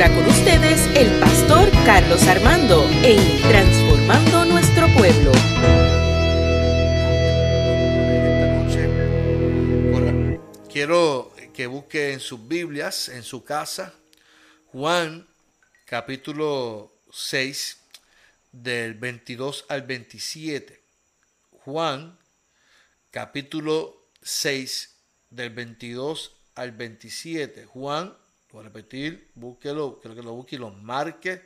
ahora con ustedes el pastor Carlos Armando en Transformando Nuestro Pueblo. Esta noche quiero que busque en sus Biblias, en su casa, Juan capítulo 6 del 22 al 27. Juan capítulo 6 del 22 al 27. Juan, repetir, búsquelo, quiero que lo busque y lo marque.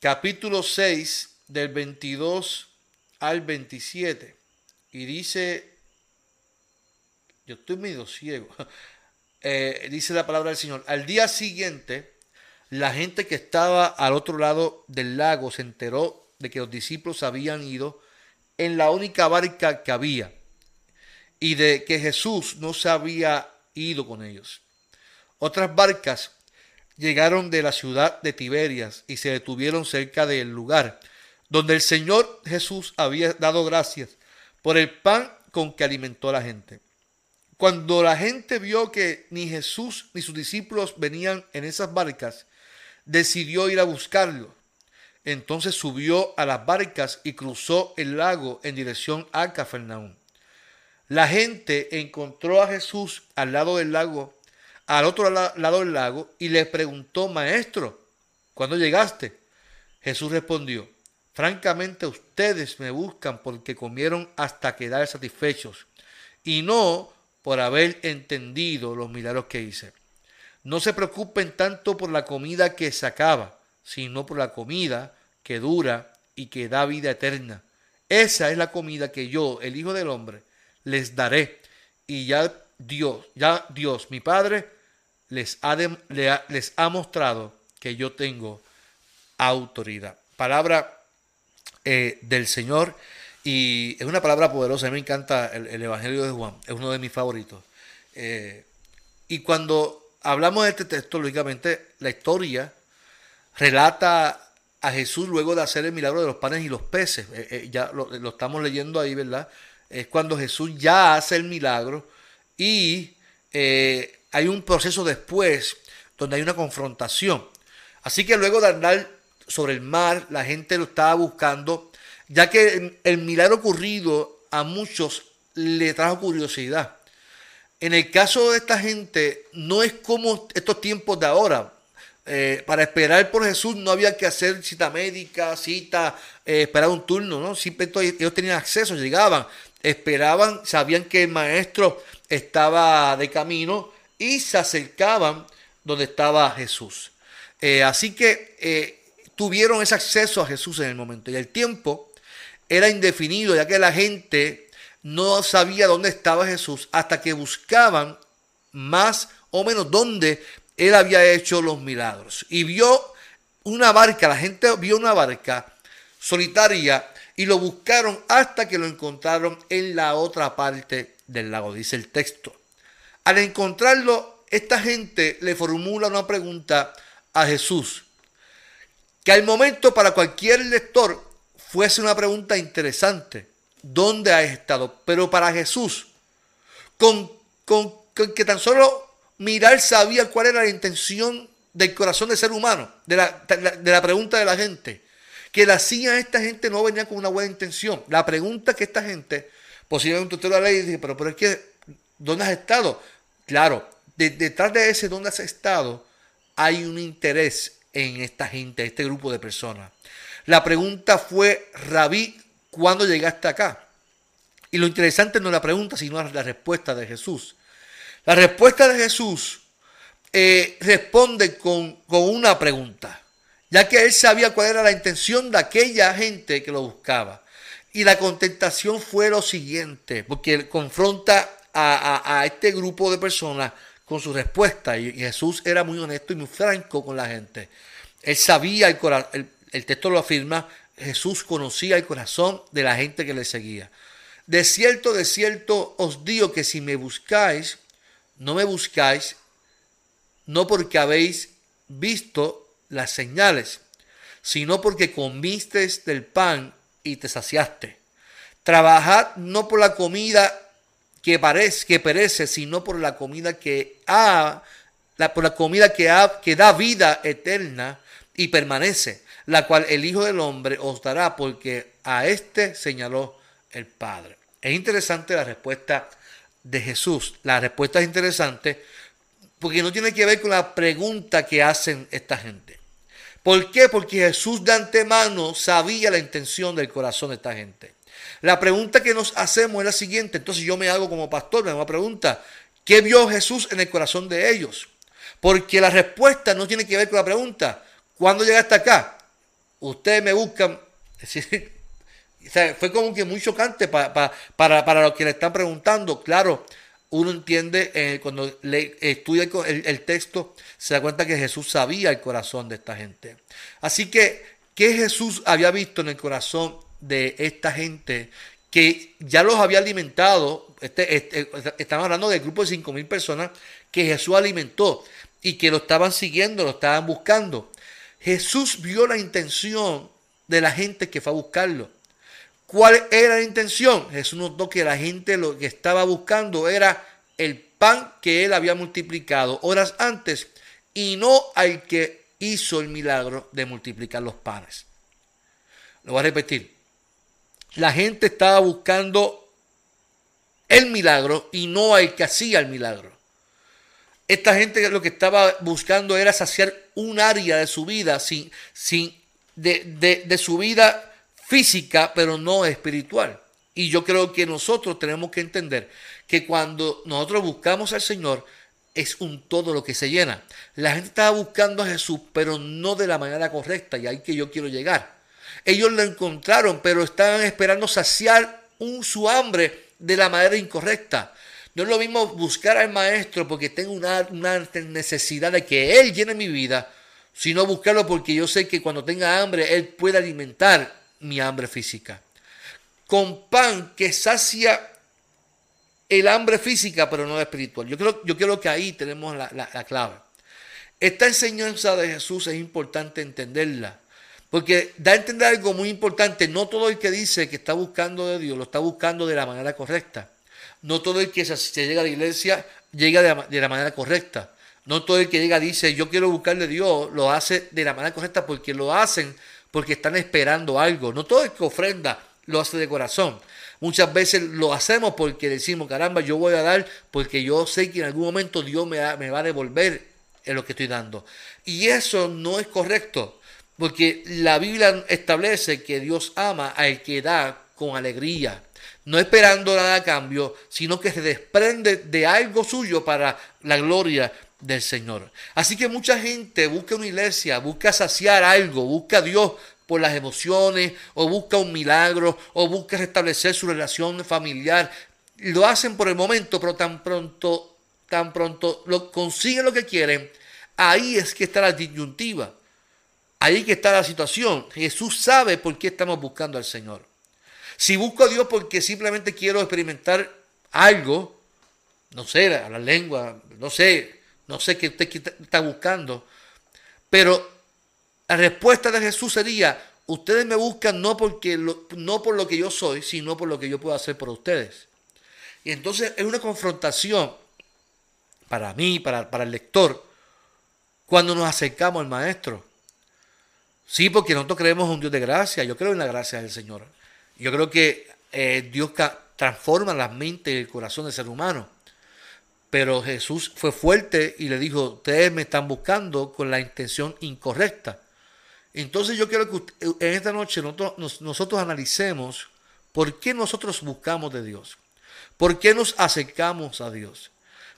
Capítulo 6 del 22 al 27. Y dice, yo estoy medio ciego. Eh, dice la palabra del Señor. Al día siguiente, la gente que estaba al otro lado del lago se enteró de que los discípulos habían ido en la única barca que había y de que Jesús no se había ido con ellos. Otras barcas llegaron de la ciudad de Tiberias y se detuvieron cerca del lugar donde el Señor Jesús había dado gracias por el pan con que alimentó a la gente. Cuando la gente vio que ni Jesús ni sus discípulos venían en esas barcas, decidió ir a buscarlo. Entonces subió a las barcas y cruzó el lago en dirección a Cafarnaúm. La gente encontró a Jesús al lado del lago, al otro lado del lago, y le preguntó, Maestro, ¿cuándo llegaste? Jesús respondió, Francamente ustedes me buscan porque comieron hasta quedar satisfechos, y no por haber entendido los milagros que hice. No se preocupen tanto por la comida que se acaba, sino por la comida que dura y que da vida eterna. Esa es la comida que yo, el Hijo del Hombre, les daré. Y ya Dios, ya Dios, mi Padre, les ha, les ha mostrado que yo tengo autoridad. Palabra eh, del Señor. Y es una palabra poderosa. A mí me encanta el, Evangelio de Juan. Es uno de mis favoritos. Eh, y cuando hablamos de este texto, lógicamente, la historia relata a Jesús luego de hacer el milagro de los panes y los peces. Eh, ya lo, lo, estamos leyendo ahí, ¿verdad? es cuando Jesús ya hace el milagro y eh, hay un proceso después donde hay una confrontación. Así que luego de andar sobre el mar, la gente lo estaba buscando, ya que el milagro ocurrido a muchos le trajo curiosidad. En el caso de esta gente, no es como estos tiempos de ahora. Eh, para esperar por Jesús no había que hacer cita médica, cita, eh, esperar un turno, ¿no? Simplemente ellos tenían acceso, llegaban esperaban, sabían que el maestro estaba de camino y se acercaban donde estaba Jesús. Eh, así que eh, tuvieron ese acceso a Jesús en el momento. Y el tiempo era indefinido, ya que la gente no sabía dónde estaba Jesús hasta que buscaban más o menos dónde él había hecho los milagros. Y vio una barca, la gente vio una barca solitaria y lo buscaron hasta que lo encontraron en la otra parte del lago, dice el texto. Al encontrarlo, esta gente le formula una pregunta a Jesús, que al momento para cualquier lector fuese una pregunta interesante. ¿Dónde has estado? Pero para Jesús, con, con, que tan solo mirar sabía cuál era la intención del corazón del ser humano, de la, de la pregunta de la gente que la hacía esta gente no venía con una buena intención. La pregunta que esta gente, posiblemente usted lo ley y dice, pero, pero es que, ¿dónde has estado? Claro, detrás de ese ¿dónde has estado? Hay un interés en esta gente, este grupo de personas. La pregunta fue, Rabí, ¿cuándo llegaste acá? Y lo interesante no es la pregunta, sino la respuesta de Jesús. La respuesta de Jesús eh, responde con, con una pregunta ya que él sabía cuál era la intención de aquella gente que lo buscaba. Y la contestación fue lo siguiente, porque él confronta a, este grupo de personas con su respuesta. Y, Jesús era muy honesto y muy franco con la gente. Él sabía el corazón, el, texto lo afirma, Jesús conocía el corazón de la gente que le seguía. De cierto, de cierto os digo que si me buscáis, no me buscáis, no porque habéis visto las señales, sino porque comiste del pan y te saciaste. Trabajad no por la comida que, parece, que perece, sino por la comida que ha la, comida que, da vida eterna y permanece, la cual el Hijo del Hombre os dará, porque a éste señaló el Padre. Es interesante la respuesta de Jesús. La respuesta es interesante porque no tiene que ver con la pregunta que hacen esta gente. ¿Por qué? Porque Jesús de antemano sabía la intención del corazón de esta gente. La pregunta que nos hacemos es la siguiente. Entonces yo me hago como pastor, me hago una pregunta. ¿Qué vio Jesús en el corazón de ellos? Porque la respuesta no tiene que ver con la pregunta. ¿Cuándo llegaste acá? Ustedes me buscan. fue como que muy chocante para, para, para los que le están preguntando. Claro, uno entiende eh, cuando le, estudia el, texto, se da cuenta que Jesús sabía el corazón de esta gente. Así que, ¿qué Jesús había visto en el corazón de esta gente que ya los había alimentado? Este, este, estamos hablando del grupo de cinco mil personas que Jesús alimentó y que lo estaban siguiendo, lo estaban buscando. Jesús vio la intención de la gente que fue a buscarlo. ¿Cuál era la intención? Jesús notó que la gente lo que estaba buscando era el pan que él había multiplicado horas antes y no al que hizo el milagro de multiplicar los panes. Lo voy a repetir. La gente estaba buscando el milagro y no al que hacía el milagro. Esta gente lo que estaba buscando era saciar un área de su vida sin, sin de, de, de su vida física, pero no espiritual. Y yo creo que nosotros tenemos que entender que cuando nosotros buscamos al Señor, es un todo lo que se llena. La gente estaba buscando a Jesús, pero no de la manera correcta, y ahí que yo quiero llegar. Ellos lo encontraron, pero estaban esperando saciar un, su hambre de la manera incorrecta. No es lo mismo buscar al maestro porque tengo una, una necesidad de que Él llene mi vida, sino buscarlo porque yo sé que cuando tenga hambre, Él puede alimentar mi hambre física. Con pan que sacia el hambre física, pero no espiritual. Yo creo, yo que ahí tenemos la, la clave. Esta enseñanza de Jesús es importante entenderla. Porque da a entender algo muy importante. No todo el que dice que está buscando de Dios lo está buscando de la manera correcta. No todo el que se, llega a la iglesia llega de la, de la, manera correcta. No todo el que llega dice yo quiero buscar de Dios lo hace de la manera correcta porque lo hacen porque están esperando algo. No todo el que ofrenda lo hace de corazón. Muchas veces lo hacemos porque decimos, caramba, yo voy a dar porque yo sé que en algún momento Dios me, me va a devolver en lo que estoy dando. Y eso no es correcto, porque la Biblia establece que Dios ama al que da con alegría, no esperando nada a cambio, sino que se desprende de algo suyo para la gloria del Señor. Así que mucha gente busca una iglesia, busca saciar algo, busca a Dios por las emociones, o busca un milagro, o busca restablecer su relación familiar. Lo hacen por el momento, pero tan pronto, tan pronto lo, consiguen lo que quieren, ahí es que está la disyuntiva. Ahí que está la situación. Jesús sabe por qué estamos buscando al Señor. Si busco a Dios porque simplemente quiero experimentar algo, no sé, la lengua, no sé, no sé qué usted está buscando. Pero la respuesta de Jesús sería, ustedes me buscan no, porque no por lo que yo soy, sino por lo que yo puedo hacer por ustedes. Y entonces es una confrontación para mí, para, para el lector, cuando nos acercamos al Maestro. Sí, porque nosotros creemos en un Dios de gracia. Yo creo en la gracia del Señor. Yo creo que eh, Dios transforma la mente y el corazón del ser humano. Pero Jesús fue fuerte y le dijo, ustedes me están buscando con la intención incorrecta. Entonces yo quiero que en esta noche nosotros, analicemos por qué nosotros buscamos de Dios. ¿Por qué nos acercamos a Dios?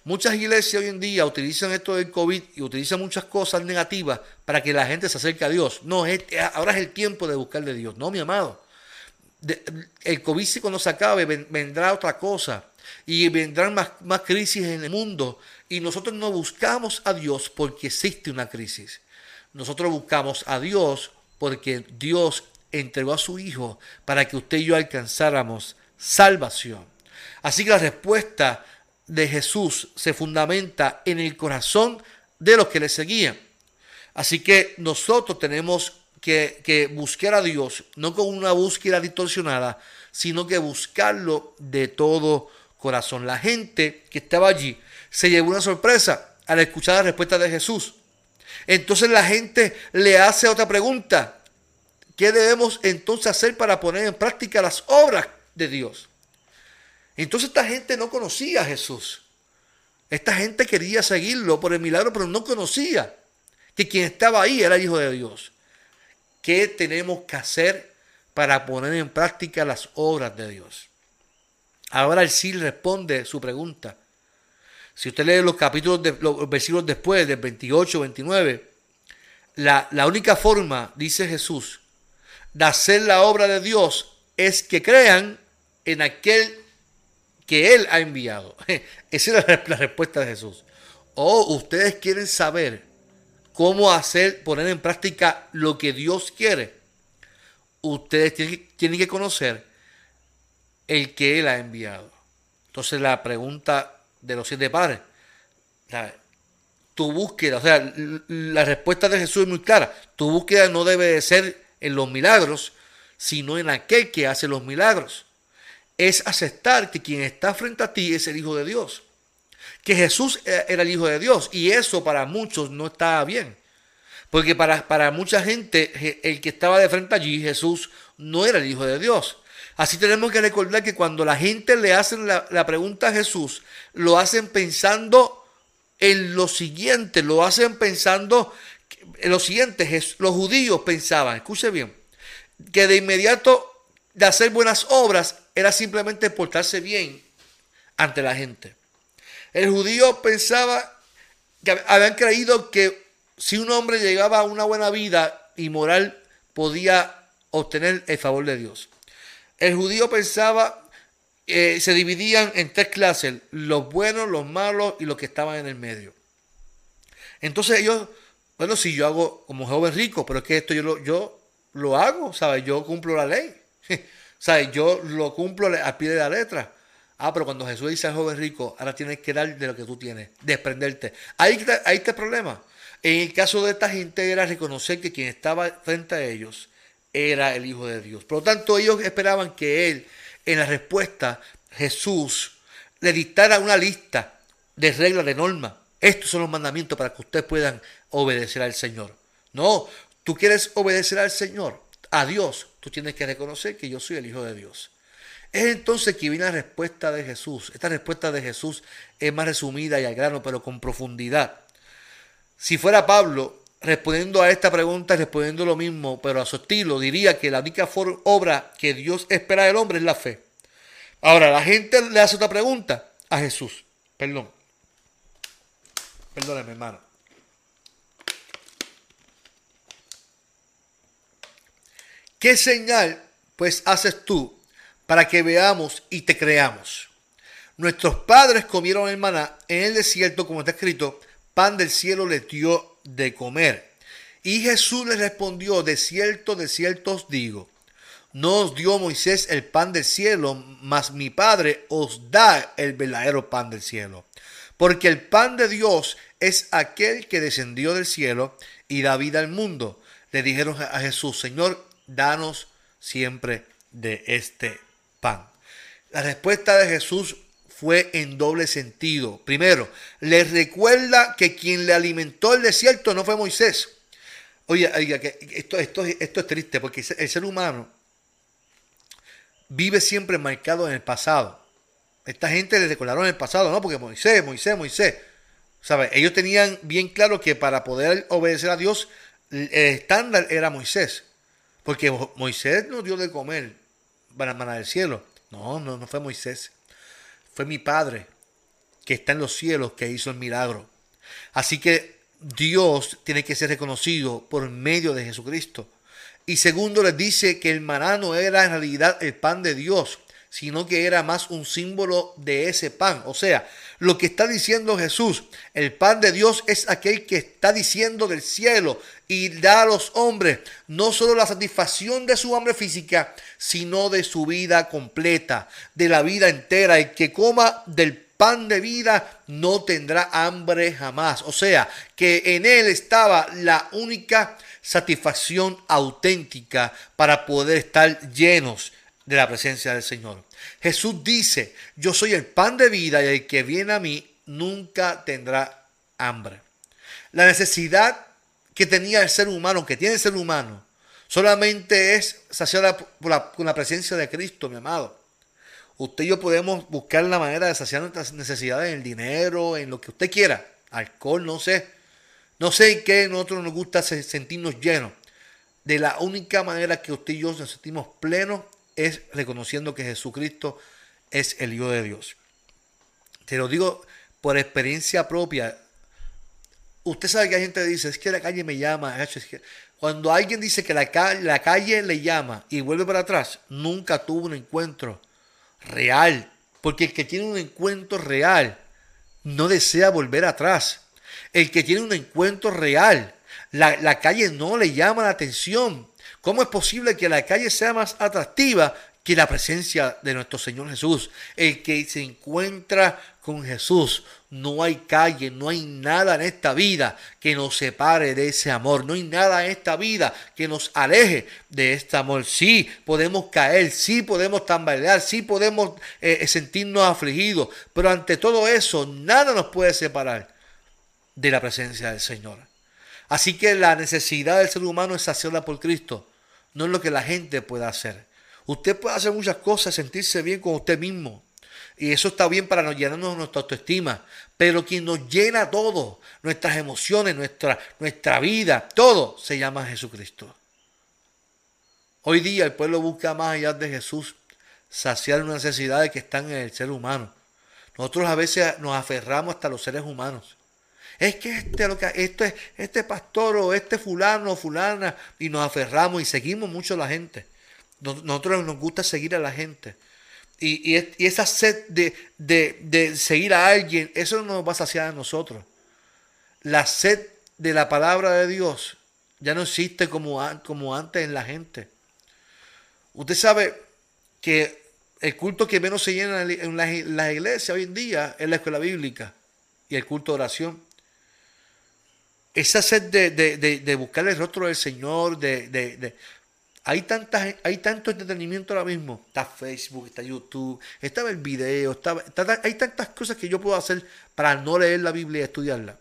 Muchas iglesias hoy en día utilizan esto del COVID y utilizan muchas cosas negativas para que la gente se acerque a Dios. No, ahora es el tiempo de buscar de Dios. No, mi amado. el COVID si cuando se acabe vendrá otra cosa y vendrán más, más crisis en el mundo y nosotros no buscamos a Dios porque existe una crisis. Nosotros buscamos a Dios porque Dios entregó a su Hijo para que usted y yo alcanzáramos salvación. Así que la respuesta de Jesús se fundamenta en el corazón de los que le seguían. Así que nosotros tenemos que, que, buscar a Dios, no con una búsqueda distorsionada, sino que buscarlo de todo corazón. La gente que estaba allí se llevó una sorpresa. al escuchar la respuesta de Jesús. Entonces la gente le hace otra pregunta. ¿Qué debemos entonces hacer para poner en práctica las obras de Dios? Entonces esta gente no conocía a Jesús. Esta gente quería seguirlo por el milagro, pero no conocía que quien estaba ahí era el Hijo de Dios. ¿Qué tenemos que hacer para poner en práctica las obras de Dios? Ahora el sí responde su pregunta. Si usted lee los capítulos, de, los versículos después, del 28, 29, la, la única forma, dice Jesús, de hacer la obra de Dios es que crean en aquel que Él ha enviado. Esa es la, respuesta de Jesús. O oh, ustedes quieren saber cómo hacer, poner en práctica lo que Dios quiere. Ustedes tienen, tienen que conocer el que Él ha enviado. Entonces la pregunta de los siete padres. Tu búsqueda, o sea, la respuesta de Jesús es muy clara. Tu búsqueda no debe de ser en los milagros, sino en aquel que hace los milagros. Es aceptar que quien está frente a ti es el Hijo de Dios. Que Jesús e, era el Hijo de Dios. Y eso para muchos no está bien. Porque para, para mucha gente, el que estaba de frente allí, Jesús, no era el Hijo de Dios. Así tenemos que recordar que cuando la gente le hacen la, pregunta a Jesús, lo hacen pensando en lo siguiente, lo hacen pensando en lo siguiente. Los judíos pensaban, escuche bien, que de inmediato de hacer buenas obras era simplemente portarse bien ante la gente. El judío pensaba que habían creído que si un hombre llegaba a una buena vida y moral podía obtener el favor de Dios. El judío pensaba, eh, se dividían en tres clases, los buenos, los malos y los que estaban en el medio. Entonces ellos, bueno, si yo hago como joven rico, pero es que esto yo lo, yo lo hago, ¿sabes? Yo cumplo la ley, ¿sabes? Yo lo cumplo al pie de la letra. Ah, pero cuando Jesús dice al joven rico, ahora tienes que dar de lo que tú tienes, desprenderte. Ahí ahí está el problema. En el caso de esta gente era reconocer que quien estaba frente a ellos era el Hijo de Dios. Por lo tanto, ellos esperaban que Él, en la respuesta, Jesús, le dictara una lista de reglas, de normas. Estos son los mandamientos para que ustedes puedan obedecer al Señor. No, tú quieres obedecer al Señor, a Dios, tú tienes que reconocer que yo soy el Hijo de Dios. Es entonces que viene la respuesta de Jesús. Esta respuesta de Jesús es más resumida y al grano, pero con profundidad. Si fuera Pablo, respondiendo a esta pregunta, respondiendo lo mismo, pero a su estilo, diría que la única obra que Dios espera del hombre es la fe. Ahora, la gente le hace otra pregunta a Jesús. Perdón. Perdóneme, hermano. ¿Qué señal pues haces tú para que veamos y te creamos? Nuestros padres comieron el maná en el desierto, como está escrito, pan del cielo les dio de comer. Y Jesús le respondió, de cierto, de cierto os digo, no os dio Moisés el pan del cielo, mas mi Padre os da el verdadero pan del cielo. Porque el pan de Dios es aquel que descendió del cielo y da vida al mundo. Le dijeron a Jesús, Señor, danos siempre de este pan. La respuesta de Jesús fue en doble sentido. Primero, le recuerda que quien le alimentó el desierto no fue Moisés. Oye, esto, esto, esto es triste porque el ser humano vive siempre marcado en el pasado. Esta gente le recordaron el pasado, ¿no? Porque Moisés, Moisés, Moisés. ¿Sabes? Ellos tenían bien claro que para poder obedecer a Dios, el estándar era Moisés. Porque Moisés no dio de comer para maná del cielo. No, no, no fue Moisés. Fue mi Padre que está en los cielos que hizo el milagro. Así que Dios tiene que ser reconocido por medio de Jesucristo. Y segundo, les dice que el maná no era en realidad el pan de Dios, sino que era más un símbolo de ese pan. O sea, lo que está diciendo Jesús, el pan de Dios es aquel que está diciendo del cielo y da a los hombres no solo la satisfacción de su hambre física, sino de su vida completa, de la vida entera. El que coma del pan de vida no tendrá hambre jamás. O sea, que en él estaba la única satisfacción auténtica para poder estar llenos de la presencia del Señor. Jesús dice, yo soy el pan de vida y el que viene a mí nunca tendrá hambre. La necesidad que tenía el ser humano, que tiene el ser humano, solamente es saciada por la, con la presencia de Cristo, mi amado. Usted y yo podemos buscar la manera de saciar nuestras necesidades en el dinero, en lo que usted quiera. Alcohol, no sé. No sé en qué nosotros nos gusta sentirnos llenos. De la única manera que usted y yo nos sentimos plenos es reconociendo que Jesucristo es el Hijo de Dios. Te lo digo por experiencia propia. Usted sabe que hay gente que dice, es que la calle me llama. Cuando alguien dice que la, calle le llama y vuelve para atrás, nunca tuvo un encuentro real. Porque el que tiene un encuentro real no desea volver atrás. El que tiene un encuentro real, la calle no le llama la atención. ¿Cómo es posible que la calle sea más atractiva que la presencia de nuestro Señor Jesús. El que se encuentra con Jesús, no hay calle, no hay nada en esta vida que nos separe de ese amor, no hay nada en esta vida que nos aleje de este amor. Sí podemos caer, sí podemos tambalear, sí podemos eh, sentirnos afligidos, pero ante todo eso, nada nos puede separar de la presencia del Señor. Así que la necesidad del ser humano es saciarla por Cristo, no es lo que la gente pueda hacer. Usted puede hacer muchas cosas, sentirse bien con usted mismo. Y eso está bien para llenarnos nuestra autoestima. Pero quien nos llena todo, nuestras emociones, nuestra, nuestra vida, todo se llama Jesucristo. Hoy día el pueblo busca más allá de Jesús saciar unas necesidades que están en el ser humano. Nosotros a veces nos aferramos hasta los seres humanos. Es que este, lo que, este, este pastor o este fulano o fulana y nos aferramos y seguimos mucho a la gente. Nosotros nos gusta seguir a la gente. Y, esa sed de, seguir a alguien, eso no nos va a saciar a nosotros. La sed de la palabra de Dios ya no existe como, como antes en la gente. Usted sabe que el culto que menos se llena en la, iglesia iglesias hoy en día es la escuela bíblica y el culto de oración. Esa sed de, de buscar el rostro del Señor, de, hay, tantas, hay tanto entretenimiento ahora mismo. Está Facebook, está YouTube, está el video, hay tantas cosas que yo puedo hacer para no leer la Biblia y estudiarla.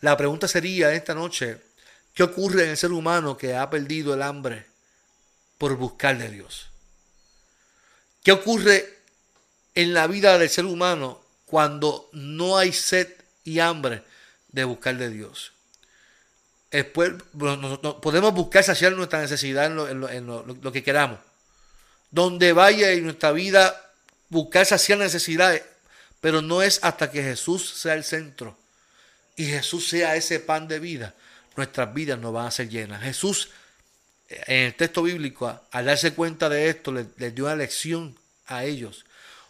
La pregunta sería esta noche, ¿qué ocurre en el ser humano que ha perdido el hambre por buscarle a Dios? ¿Qué ocurre en la vida del ser humano cuando no hay sed y hambre de buscarle a Dios? Después, podemos buscar saciar nuestra necesidad en, lo, que queramos. Donde vaya en nuestra vida, buscar saciar necesidades, pero no es hasta que Jesús sea el centro y Jesús sea ese pan de vida, nuestras vidas no van a ser llenas. Jesús, en el texto bíblico, al darse cuenta de esto, les dio una lección a ellos.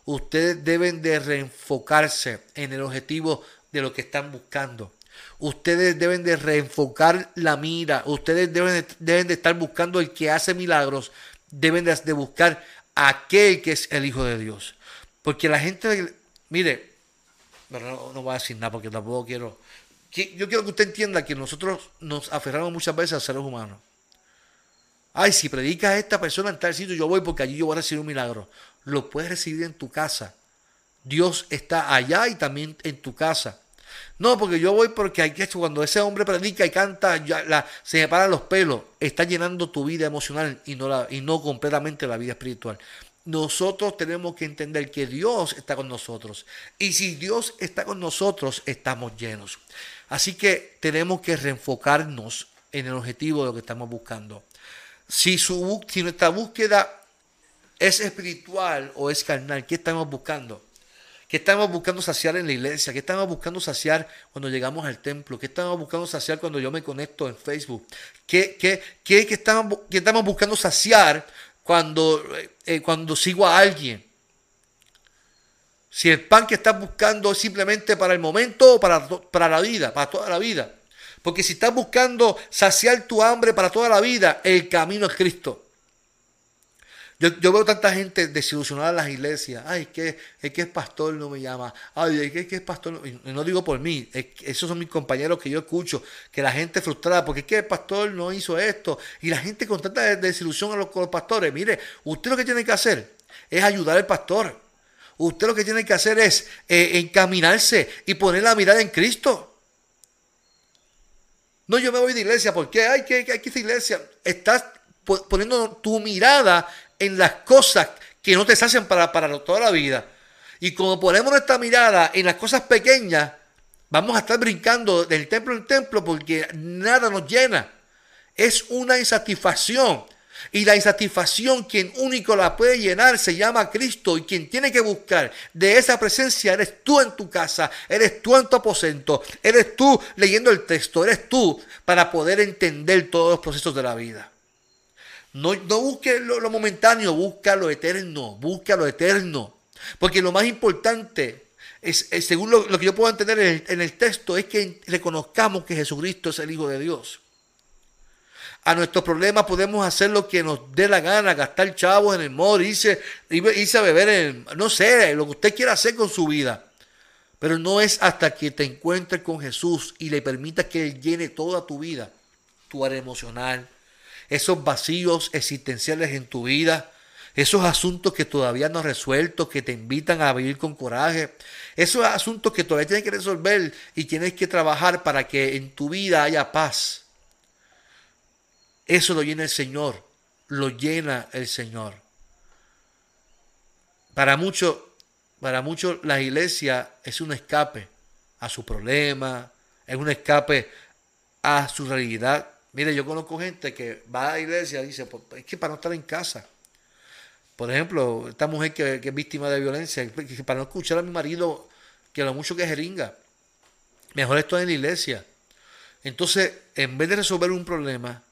Ustedes deben de reenfocarse en el objetivo de lo que están buscando. Ustedes deben de reenfocar la mira. Ustedes deben de, de estar buscando el que hace milagros. Deben de, buscar aquel que es el Hijo de Dios. Porque la gente, mire, no, no voy a decir nada porque tampoco quiero. Yo quiero que usted entienda que nosotros nos aferramos muchas veces a seres humanos. Ay, si predicas a esta persona en tal sitio, yo voy porque allí yo voy a recibir un milagro. Lo puedes recibir en tu casa. Dios está allá y también en tu casa. No, porque yo voy porque hay que cuando ese hombre predica y canta, la, se me paran los pelos. Está llenando tu vida emocional y no, la, y no completamente la vida espiritual. Nosotros tenemos que entender que Dios está con nosotros. Y si Dios está con nosotros, estamos llenos. Así que tenemos que reenfocarnos en el objetivo de lo que estamos buscando. Si, su, si nuestra búsqueda es espiritual o es carnal, ¿qué estamos buscando? ¿Qué estamos buscando saciar en la iglesia? ¿Qué estamos buscando saciar cuando llegamos al templo? ¿Qué estamos buscando saciar cuando yo me conecto en Facebook? ¿Qué, qué, qué, estamos, qué estamos, buscando saciar cuando, eh, eh, cuando sigo a alguien? Si el pan que estás buscando es simplemente para el momento o para, para la vida, para toda la vida. Porque si estás buscando saciar tu hambre para toda la vida, el camino es Cristo. Yo, veo tanta gente desilusionada en las iglesias. Ay, es que, es que el pastor no me llama. Ay, es que, es que pastor no... Digo por mí. esos son mis compañeros que yo escucho. Que la gente frustrada porque es que el pastor no hizo esto. Y la gente con tanta desilusión a los, pastores. Mire, usted lo que tiene que hacer es ayudar al pastor. Usted lo que tiene que hacer es eh, encaminarse y poner la mirada en Cristo. No, yo me voy de iglesia porque hay que, hay que ir iglesia. Estás poniendo tu mirada en las cosas que no te hacen para, para toda la vida. Y como ponemos nuestra mirada en las cosas pequeñas, vamos a estar brincando del templo en templo porque nada nos llena. Es una insatisfacción. Y la insatisfacción, quien único la puede llenar, se llama Cristo. Y quien tiene que buscar de esa presencia eres tú en tu casa, eres tú en tu aposento, eres tú leyendo el texto, eres tú para poder entender todos los procesos de la vida. No, no busque lo, momentáneo, busca lo eterno, busca lo eterno. Porque lo más importante, es, según lo, que yo puedo entender en el, en el texto, es que reconozcamos que Jesucristo es el Hijo de Dios a nuestros problemas podemos hacer lo que nos dé la gana, gastar chavos en el mall, irse, irse a beber, en, no sé, lo que usted quiera hacer con su vida. Pero no es hasta que te encuentres con Jesús y le permitas que Él llene toda tu vida, tu área emocional, esos vacíos existenciales en tu vida, esos asuntos que todavía no has resuelto, que te invitan a vivir con coraje, esos asuntos que todavía tienes que resolver y tienes que trabajar para que en tu vida haya paz eso lo llena el Señor, lo llena el Señor. Para muchos, para muchos la iglesia es un escape a su problema, es un escape a su realidad. Mire, yo conozco gente que va a la iglesia y dice, pues, es que para no estar en casa. Por ejemplo, esta mujer que, es víctima de violencia, para no escuchar a mi marido que lo mucho que jeringa, mejor estoy en la iglesia. Entonces, en vez de resolver un problema,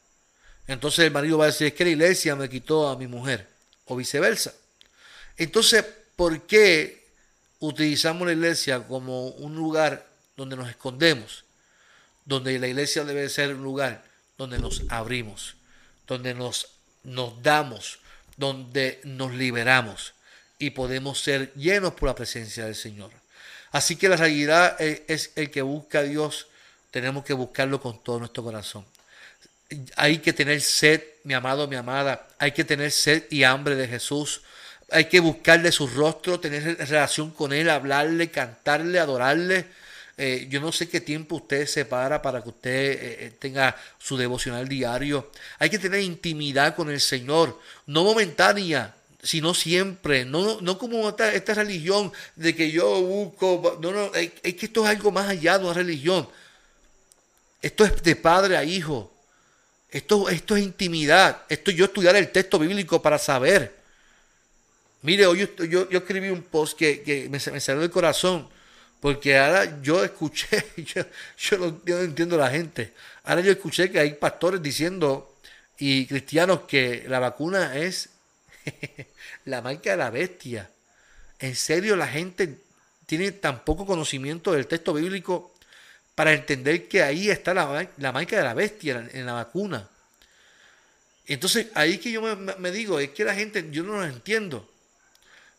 entonces el marido va a decir, es que la iglesia me quitó a mi mujer, o viceversa. Entonces, ¿por qué utilizamos la iglesia como un lugar donde nos escondemos? Donde la iglesia debe ser un lugar donde nos abrimos, donde nos, nos damos, donde nos liberamos y podemos ser llenos por la presencia del Señor. Así que la realidad es el que busca a Dios, tenemos que buscarlo con todo nuestro corazón hay que tener sed, mi amado, mi amada. Hay que tener sed y hambre de Jesús. Hay que buscarle su rostro, tener relación con Él, hablarle, cantarle, adorarle. Eh, yo no sé qué tiempo usted separa para que usted eh, eh, tenga su devocional diario. Hay que tener intimidad con el Señor, no momentánea, sino siempre. No, no como esta, esta religión de que yo busco. No, no, es que esto es algo más allá de una religión. Esto es de padre a hijo. Esto, esto es intimidad. Esto yo estudiar el texto bíblico para saber. Mire, hoy yo, yo, escribí un post que, me, salió del corazón. Porque ahora yo escuché, yo, no, yo, no, entiendo la gente. Ahora yo escuché que hay pastores diciendo y cristianos que la vacuna es la marca de la bestia. En serio, la gente tiene tan poco conocimiento del texto bíblico para entender que ahí está la, la marca de la bestia en, la vacuna. Entonces, ahí que yo me, digo, es que la gente, yo no lo entiendo.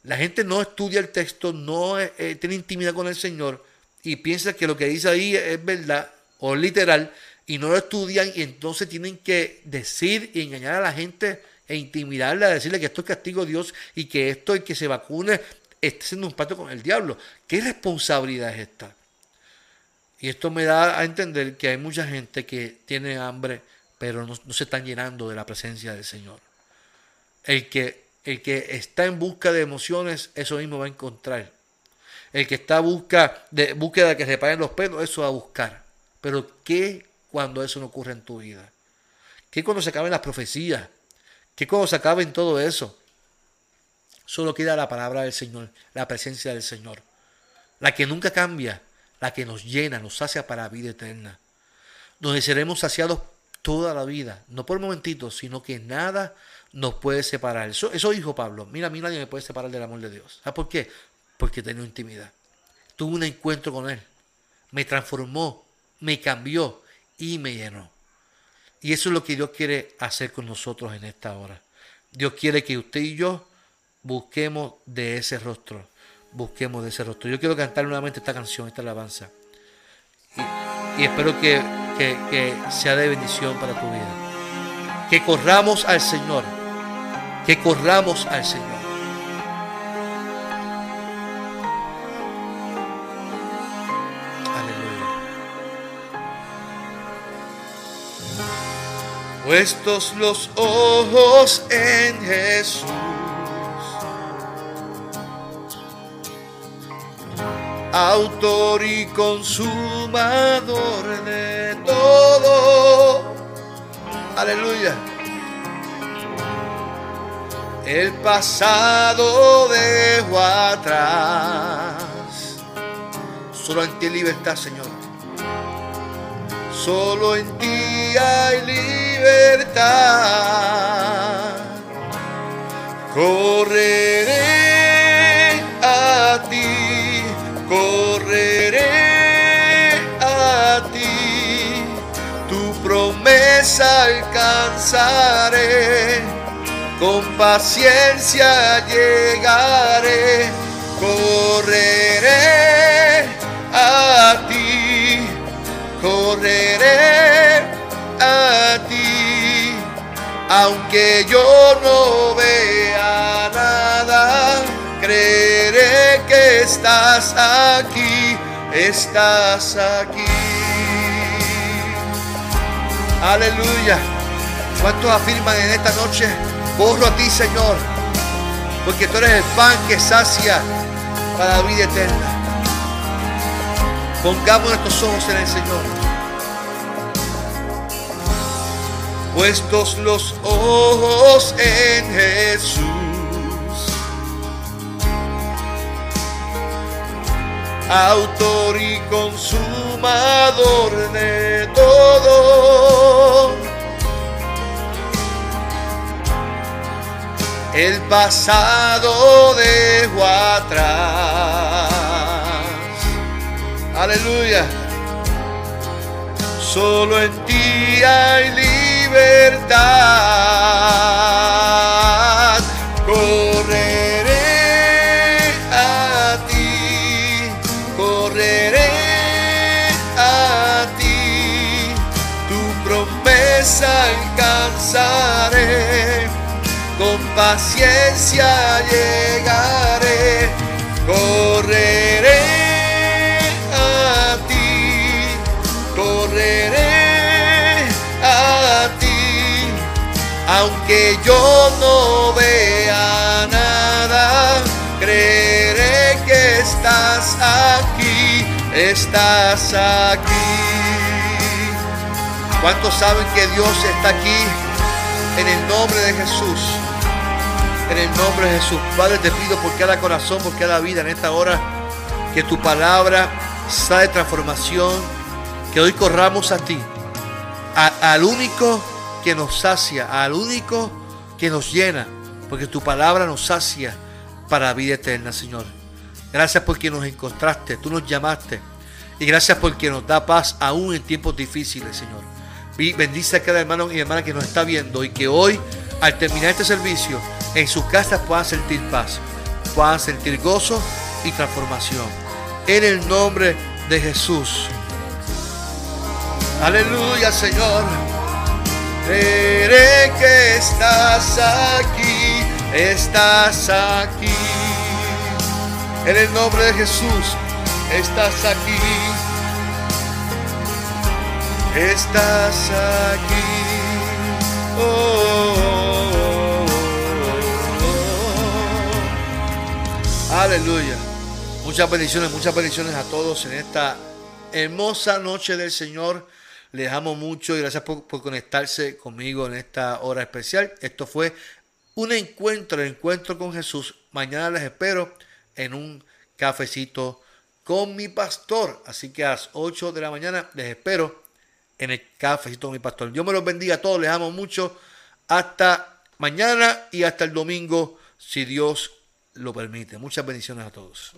La gente no estudia el texto, no eh, tiene intimidad con el Señor y piensa que lo que dice ahí es verdad o literal y no lo estudian y entonces tienen que decir y engañar a la gente e intimidarla, decirle que esto es castigo de Dios y que esto, el que se vacune, esté haciendo un pacto con el diablo. ¿Qué responsabilidad es esta? Y esto me da a entender que hay mucha gente que tiene hambre, pero no, se están llenando de la presencia del Señor. El que, el que está en busca de emociones, eso mismo va a encontrar. El que está busca de búsqueda de que se paguen los pelos, eso va a buscar. Pero ¿qué cuando eso no ocurre en tu vida? ¿Qué cuando se acaben las profecías? ¿Qué cuando se acaben todo eso? Solo queda la palabra del Señor, la presencia del Señor, la que nunca cambia, la que nos llena, nos sacia para vida eterna, donde seremos saciados toda la vida, no por un momentito, sino que nada nos puede separar. Eso, eso dijo Pablo, mira, a mí nadie me puede separar del amor de Dios. ¿Sabes por qué? Porque tengo intimidad. Tuve un encuentro con Él, me transformó, me cambió y me llenó. Y eso es lo que Dios quiere hacer con nosotros en esta hora. Dios quiere que usted y yo busquemos de ese rostro busquemos de ese rostro. Yo quiero cantar nuevamente esta canción, esta alabanza. Y, espero que sea de bendición para tu vida. Que corramos al Señor que corramos al Señor. puestos los ojos en Jesús. Autor y consumador de todo. Aleluya. El pasado dejo atrás. Solo en ti libertad, Señor. Solo en ti hay libertad. Correré a ti, correré a ti. Tu promesa alcanzaré. Con paciencia llegaré, correré a ti correré a ti, aunque yo no vea nada, creeré que estás aquí, estás aquí. Aleluya. ¿Cuántos afirman en esta noche? Borro a ti, Señor, porque tú eres el pan que sacia para la vida eterna. Pongamos nuestros ojos en el Señor. Puestos los ojos en Jesús. Autor y consumador de todo. El pasado dejo atrás Aleluya. Solo en ti hay libertad. Paciencia llegaré. Correré aunque yo no vea nada, creeré que estás aquí, estás aquí. ¿Cuántos saben que Dios está aquí en el nombre de Jesús? En el nombre de Jesús. Padre, te pido por cada corazón, por cada vida en esta hora, que tu palabra sea de transformación, que hoy corramos a ti, al único que nos sacia, al único que nos llena, porque tu palabra nos sacia para la vida eterna, Señor. Gracias porque nos encontraste, tú nos llamaste. Y gracias porque nos da paz aún en tiempos difíciles, Señor. Bendice a cada hermano y hermana que nos está viendo y que hoy, al terminar este servicio, en sus casas puedan sentir paz, puedan sentir gozo y transformación. En el nombre de Jesús. Aleluya, Señor. Veré que estás aquí, estás aquí. En el nombre de Jesús, estás aquí. Estás aquí. Oh, Aleluya. Muchas bendiciones, muchas bendiciones a todos en esta hermosa noche del Señor. Les amo mucho y gracias por, conectarse conmigo en esta hora especial. Esto fue un encuentro, el encuentro con Jesús. Mañana les espero en un cafecito con mi pastor. Así que a las 8 de la mañana les espero en el cafecito con mi pastor. Dios me los bendiga a todos, les amo mucho. Hasta mañana y hasta el domingo, si Dios lo permite. Muchas bendiciones a todos.